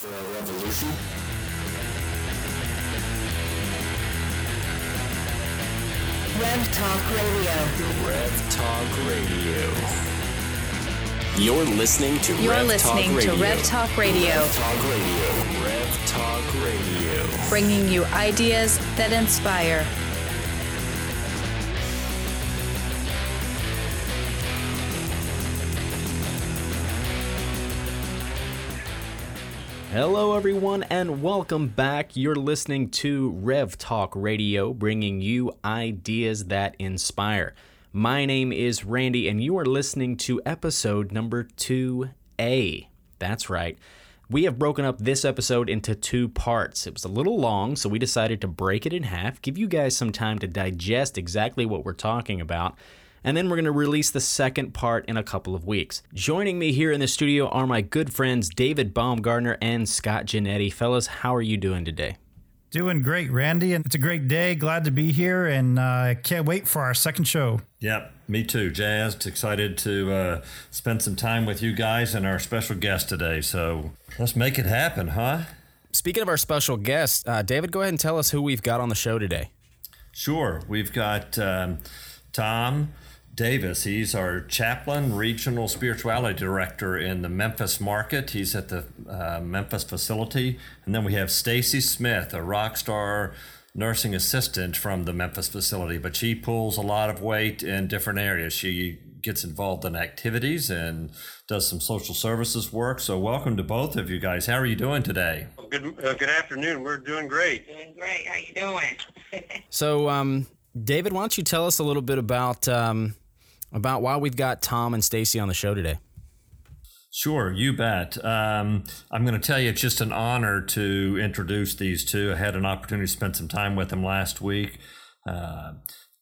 for our revolution? Rev Talk Radio. Rev Talk Radio. You're listening to You're Rev listening Talk to Rev Talk Radio, Rev Talk Radio. Rev Talk Radio. bringing you ideas that inspire. Hello, everyone, and welcome back. You're listening to Rev Talk Radio, bringing you ideas that inspire. My name is Randy, and you are listening to episode number 2A. That's right. We have broken up this episode into two parts. It was a little long, so we decided to break it in half, give you guys some time to digest exactly what we're talking about, and then we're going to release the second part in a couple of weeks. Joining me here in the studio are my good friends David Baumgartner and Scott Genetti. Fellas, how are you doing today? Doing great, Randy, and it's a great day. Glad to be here, and uh, can't wait for our second show. Yep, me too. Jazzed, excited to uh, spend some time with you guys and our special guest today. So let's make it happen, huh? Speaking of our special guest, uh, David, go ahead and tell us who we've got on the show today. Sure. We've got um, Tom Davis. He's our chaplain, regional spirituality director in the Memphis market. He's at the uh, Memphis facility. And then we have Stacy Smith, a rock star nursing assistant from the Memphis facility, but she pulls a lot of weight in different areas. She gets involved in activities and does some social services work. So, welcome to both of you guys. How are you doing today? Good, uh, good afternoon. We're doing great. Doing great. How you doing? So, um, David, why don't you tell us a little bit about um, about why we've got Tom and Stacy on the show today? Sure, you bet. Um, I'm going to tell you, it's just an honor to introduce these two. I had an opportunity to spend some time with them last week. Uh,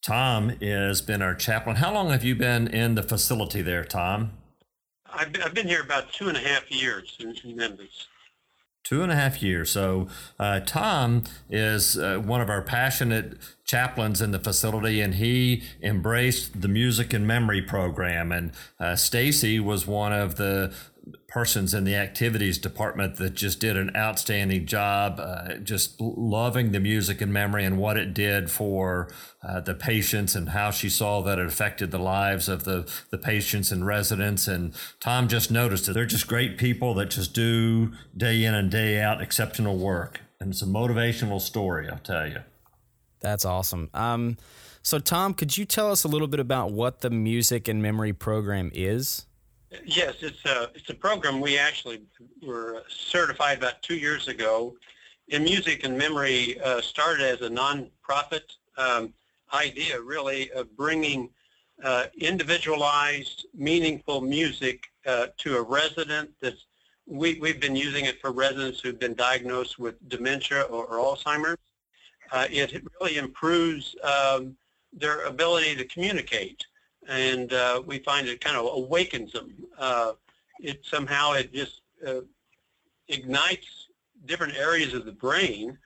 Tom has been our chaplain. How long have you been in the facility there, Tom? I've been, I've been here about two and a half years in, in Memphis. Two and a half years. So, uh, Tom is uh, one of our passionate chaplains in the facility, and he embraced the music and memory program. And uh, Stacy was one of the persons in the activities department that just did an outstanding job, uh, just loving the music and memory and what it did for uh, the patients and how she saw that it affected the lives of the, the patients and residents. And Tom just noticed that they're just great people that just do day in and day out exceptional work. And it's a motivational story, I'll tell you. That's awesome. Um, so, Tom, could you tell us a little bit about what the music and memory program is? Yes, it's a it's a program we actually were certified about two years ago. In music and memory uh, started as a nonprofit um, idea, really of bringing uh, individualized, meaningful music uh, to a resident. That's we we've been using it for residents who've been diagnosed with dementia or, or Alzheimer's. Uh, it really improves um, their ability to communicate and uh, we find it kind of awakens them. Uh, it somehow it just uh, ignites different areas of the brain,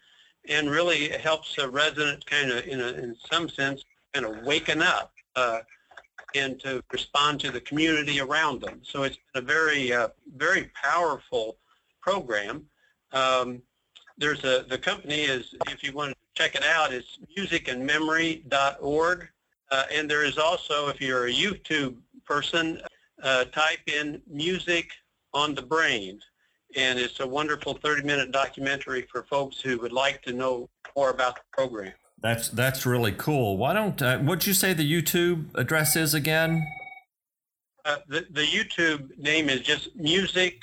and really helps a resident kind of, in, a, in some sense, kind of waken up uh, and to respond to the community around them. So it's a very, uh, very powerful program. Um, there's a the company is if you want to check it out, it's musicandmemory.org. Uh, and there is also, if you're a YouTube person, uh, type in music on the brain. And it's a wonderful 30-minute documentary for folks who would like to know more about the program. That's that's really cool. Why don't uh, what'd you say the YouTube address is again? Uh, the, the YouTube name is just Music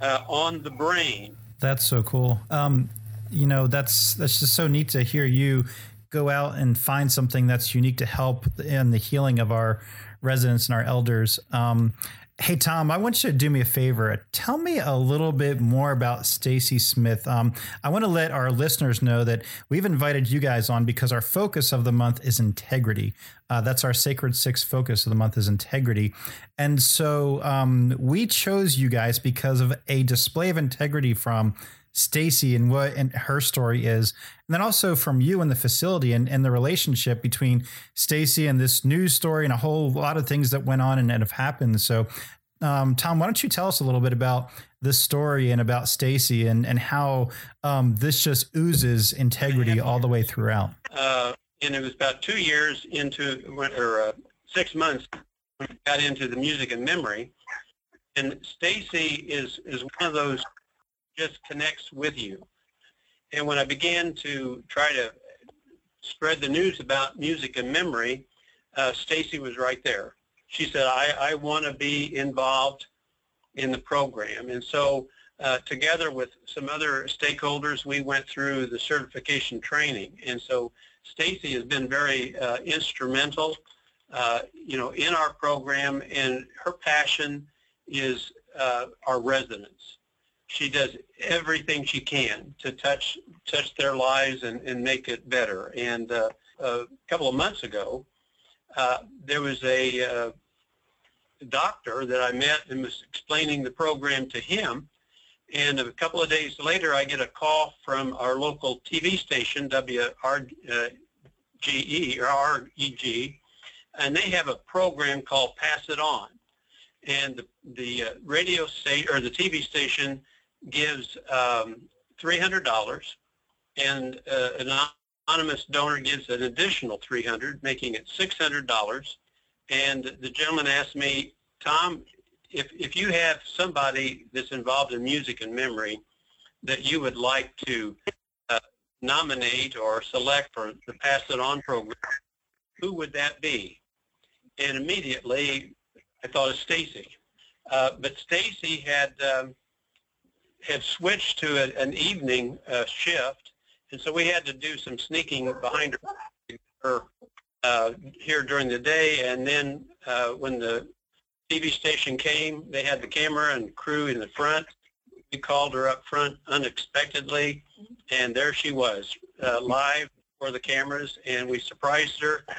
uh, on the Brain. That's so cool. Um, you know, that's that's just so neat to hear you go out and find something that's unique to help in the healing of our residents and our elders. Um, hey Tom, I want you to do me a favor. Tell me a little bit more about Stacy Smith. Um, I want to let our listeners know that we've invited you guys on because our focus of the month is integrity. Uh, that's our sacred six focus of the month is integrity, and so um, we chose you guys because of a display of integrity from Stacy and what and her story is, and then also from you and the facility and, and the relationship between Stacy and this news story and a whole lot of things that went on and, and have happened. So, um, Tom, why don't you tell us a little bit about this story and about Stacy and and how um, this just oozes integrity all the way throughout. Uh, and it was about two years into, or uh, six months, when we got into the music and memory. And Stacy is is one of those just connects with you. And when I began to try to spread the news about music and memory, uh, Stacy was right there. She said, I, I want to be involved in the program. And so uh, together with some other stakeholders, we went through the certification training. And so Stacy has been very uh, instrumental, uh, you know, in our program, and her passion is uh, our residents. She does everything she can to touch touch their lives and, and make it better. And uh, a couple of months ago, uh, there was a uh, doctor that I met and was explaining the program to him. And a couple of days later, I get a call from our local TV station, WRGE or REG, and they have a program called Pass It On. And the, the uh, radio station or the TV station gives um, $300 and uh, an anonymous donor gives an additional 300 making it $600 and the gentleman asked me tom if, if you have somebody that's involved in music and memory that you would like to uh, nominate or select for the pass it on program who would that be? And immediately i thought of stacy. Uh, but stacy had um, had switched to a, an evening uh, shift, and so we had to do some sneaking behind her uh, here during the day. And then uh, when the TV station came, they had the camera and crew in the front. We called her up front unexpectedly, and there she was, uh, live for the cameras, and we surprised her, uh,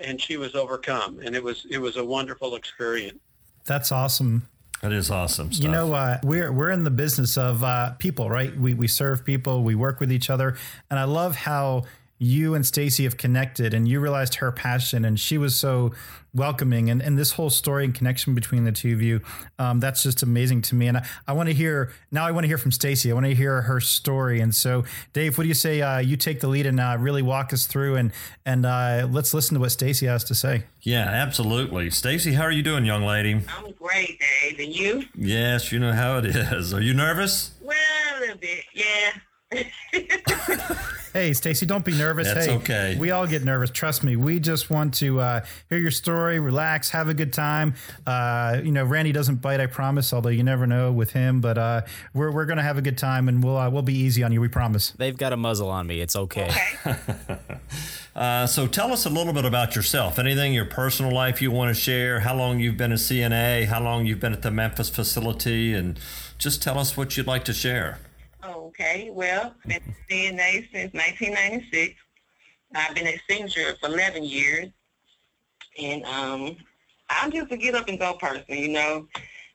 and she was overcome, and it was it was a wonderful experience. That's awesome. That is awesome. Stuff. You know, uh, we're we're in the business of uh, people, right? We we serve people, we work with each other, and I love how you and Stacy have connected, and you realized her passion, and she was so welcoming, and, and this whole story and connection between the two of you, um, that's just amazing to me. And I, I want to hear now. I want to hear from Stacy. I want to hear her story. And so, Dave, what do you say? Uh, you take the lead and uh, really walk us through, and and uh, let's listen to what Stacy has to say. Yeah, absolutely. Stacy, how are you doing, young lady? I'm great, Dave. And you? Yes, you know how it is. Are you nervous? Well, a little bit, yeah. Hey, Stacy, don't be nervous. That's hey, okay. We all get nervous. Trust me. We just want to uh, hear your story, relax, have a good time. Uh, you know, Randy doesn't bite, I promise. Although you never know with him, but uh, we're we're gonna have a good time, and we'll uh, we'll be easy on you. We promise. They've got a muzzle on me. It's okay. Okay. Uh, so tell us a little bit about yourself. Anything your personal life you want to share? How long you've been a CNA? How long you've been at the Memphis facility? And just tell us what you'd like to share. Okay, well, I've been CNA since 1996. I've been a signature for 11 years. And um, I'm just a get up and go person, you know.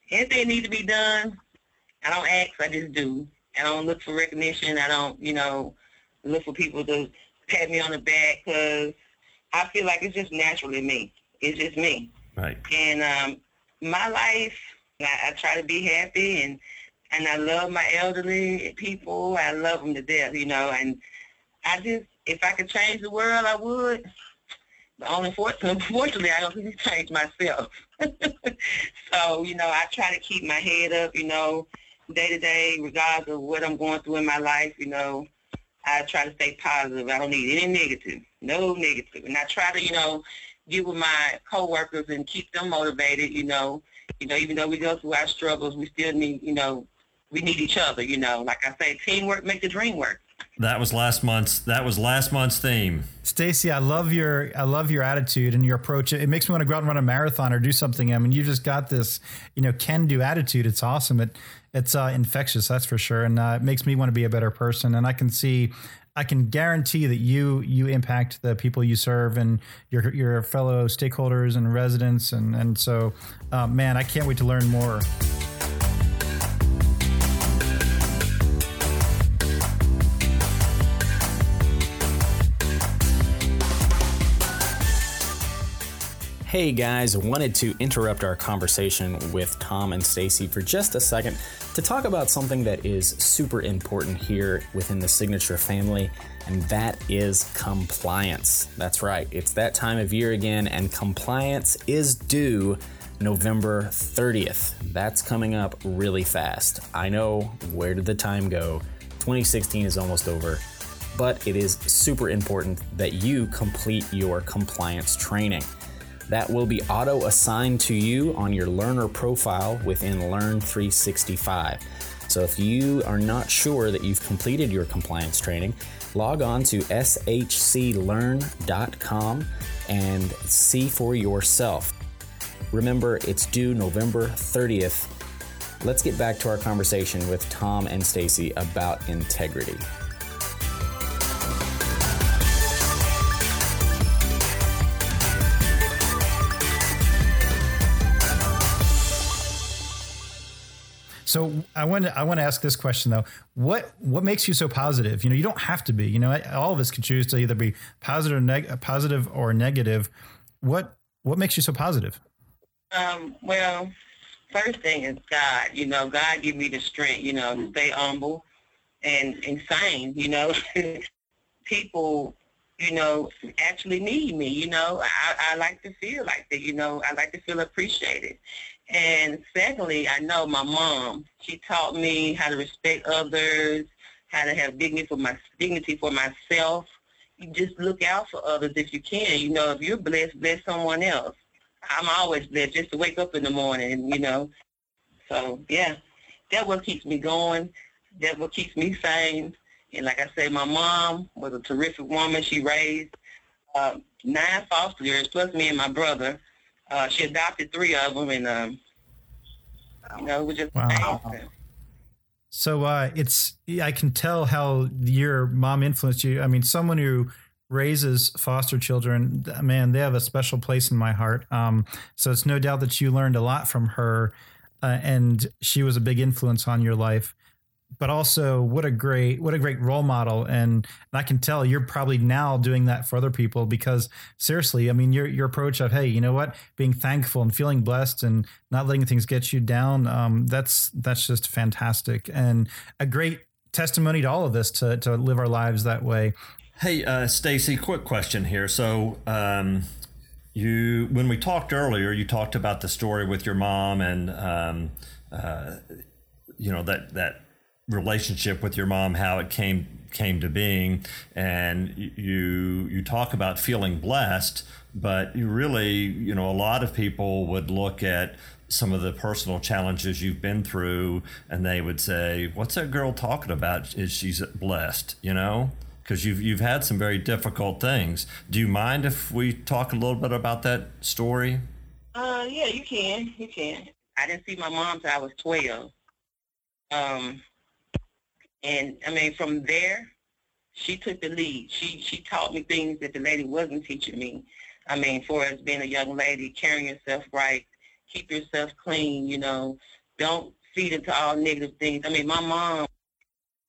Anything needs to be done, I don't ask, I just do. I don't look for recognition. I don't, you know, look for people to pat me on the back because I feel like it's just naturally me. It's just me. Right. And um, my life, I, I try to be happy and and I love my elderly people. I love them to death, you know. And I just, if I could change the world, I would. But only fortunately, unfortunately, I don't think change myself. so, you know, I try to keep my head up, you know, day to day, regardless of what I'm going through in my life, you know. I try to stay positive. I don't need any negative, no negative. And I try to, you know, get with my coworkers and keep them motivated, you know. You know, even though we go through our struggles, we still need, you know, we need each other, you know. Like I say, teamwork make the dream work. That was last month's. That was last month's theme. Stacy, I love your I love your attitude and your approach. It makes me want to go out and run a marathon or do something. I mean, you just got this, you know, can do attitude. It's awesome. It it's uh, infectious, that's for sure, and uh, it makes me want to be a better person. And I can see, I can guarantee that you you impact the people you serve and your your fellow stakeholders and residents. And and so, uh, man, I can't wait to learn more. Hey guys, wanted to interrupt our conversation with Tom and Stacy for just a second to talk about something that is super important here within the Signature family, and that is compliance. That's right, it's that time of year again, and compliance is due November 30th. That's coming up really fast. I know, where did the time go? 2016 is almost over, but it is super important that you complete your compliance training. That will be auto assigned to you on your learner profile within Learn 365. So if you are not sure that you've completed your compliance training, log on to shclearn.com and see for yourself. Remember, it's due November 30th. Let's get back to our conversation with Tom and Stacy about integrity. So I want to I want to ask this question though. What what makes you so positive? You know, you don't have to be. You know, all of us can choose to either be positive or neg- positive or negative. What what makes you so positive? Um, well, first thing is God. You know, God give me the strength. You know, to stay humble and insane. You know, people. You know, actually need me. You know, I, I like to feel like that. You know, I like to feel appreciated. And secondly, I know my mom. She taught me how to respect others, how to have dignity for my dignity for myself. You just look out for others if you can. You know, if you're blessed, bless someone else. I'm always blessed just to wake up in the morning, you know. So yeah, that what keeps me going. That what keeps me sane. And like I said, my mom was a terrific woman. She raised uh, nine foster years plus me and my brother. Uh, she adopted three of them, and um, you know, it was just wow. So uh, it's I can tell how your mom influenced you. I mean, someone who raises foster children, man, they have a special place in my heart. Um, so it's no doubt that you learned a lot from her, uh, and she was a big influence on your life but also what a great what a great role model. And, and i can tell you're probably now doing that for other people because seriously i mean your your approach of hey you know what? Being thankful and feeling blessed and not letting things get you down um, that's that's just fantastic and a great testimony to all of this to to live our lives that way. Hey uh, stacy quick question here. So um, you when we talked earlier you talked about the story with your mom and um, uh, you know that that relationship with your mom, how it came came to being, and you you talk about feeling blessed, but you really, you know, a lot of people would look at some of the personal challenges you've been through, and they would say, "What's that girl talking about? Is she's blessed?" You know. Because you've you've had some very difficult things. Do you mind if we talk a little bit about that story? Uh, yeah, you can. You can. I didn't see my mom till I was twelve. Um, and I mean, from there, she took the lead. She she taught me things that the lady wasn't teaching me. I mean, for as being a young lady, carrying yourself right, keep yourself clean. You know, don't feed into all negative things. I mean, my mom,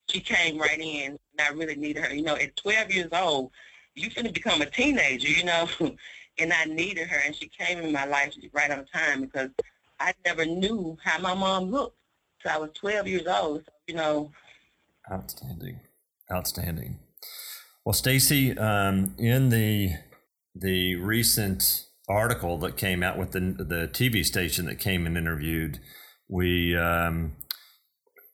she came right in, and I really needed her. You know, at 12 years old, you finna become a teenager. You know, and I needed her, and she came in my life right on time because I never knew how my mom looked. So I was 12 years old. So, you know, Outstanding, outstanding. Well, Stacy, um, in the the recent article that came out with the the TV station that came and interviewed, we um,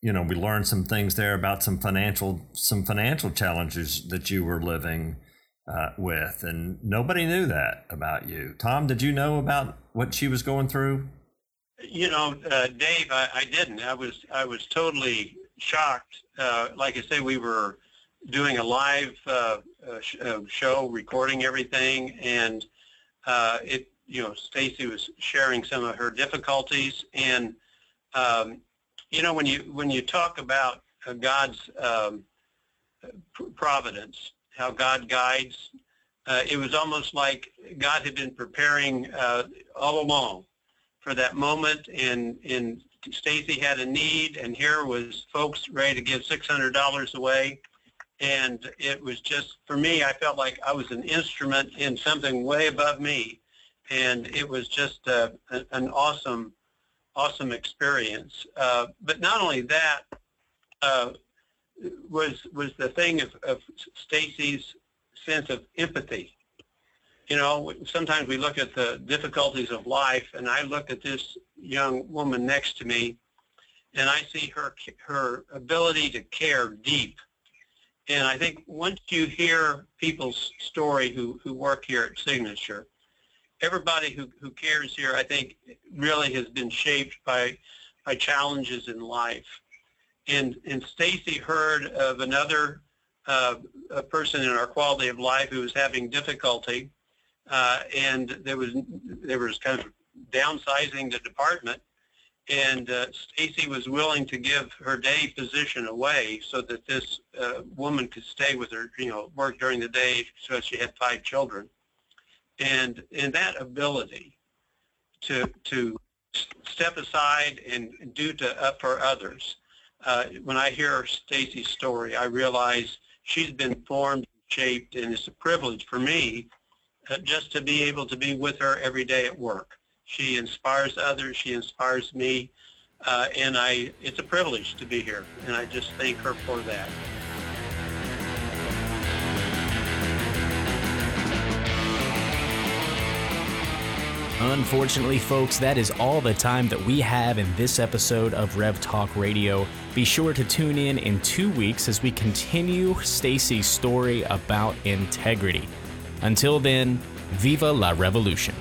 you know we learned some things there about some financial some financial challenges that you were living uh, with, and nobody knew that about you. Tom, did you know about what she was going through? You know, uh, Dave, I, I didn't. I was I was totally shocked. Uh, like I say, we were doing a live uh, uh, uh, show, recording everything, and uh, it, you know, Stacy was sharing some of her difficulties, and um, you know, when you when you talk about God's um, providence, how God guides, it was almost like God had been preparing all along for that moment, and in Stacy had a need, and here was folks ready to give $600 away. And it was just, for me, I felt like I was an instrument in something way above me. and it was just uh, an awesome, awesome experience. Uh, but not only that uh, was was the thing of, of Stacy's sense of empathy. You know, sometimes we look at the difficulties of life, and I look at this young woman next to me, and I see her her ability to care deep. And I think once you hear people's story who, who work here at Signature, everybody who, who cares here, I think, really has been shaped by by challenges in life. And and Stacy heard of another uh, a person in our quality of life who was having difficulty, uh, and there was there was kind of downsizing the department, and uh, Stacy was willing to give her day position away so that this uh, woman could stay with her, you know, work during the day, so she had five children, and and that ability to to step aside and do to up for others. Uh, when I hear Stacy's story, I realize she's been formed, shaped, and it's a privilege for me uh, just to be able to be with her every day at work. She inspires others. She inspires me. Uh, and I, it's a privilege to be here, and I just thank her for that. Unfortunately, folks, that is all the time that we have in this episode of Rev Talk Radio. Be sure to tune in in two weeks as we continue Stacy's story about integrity. Until then, viva la revolution.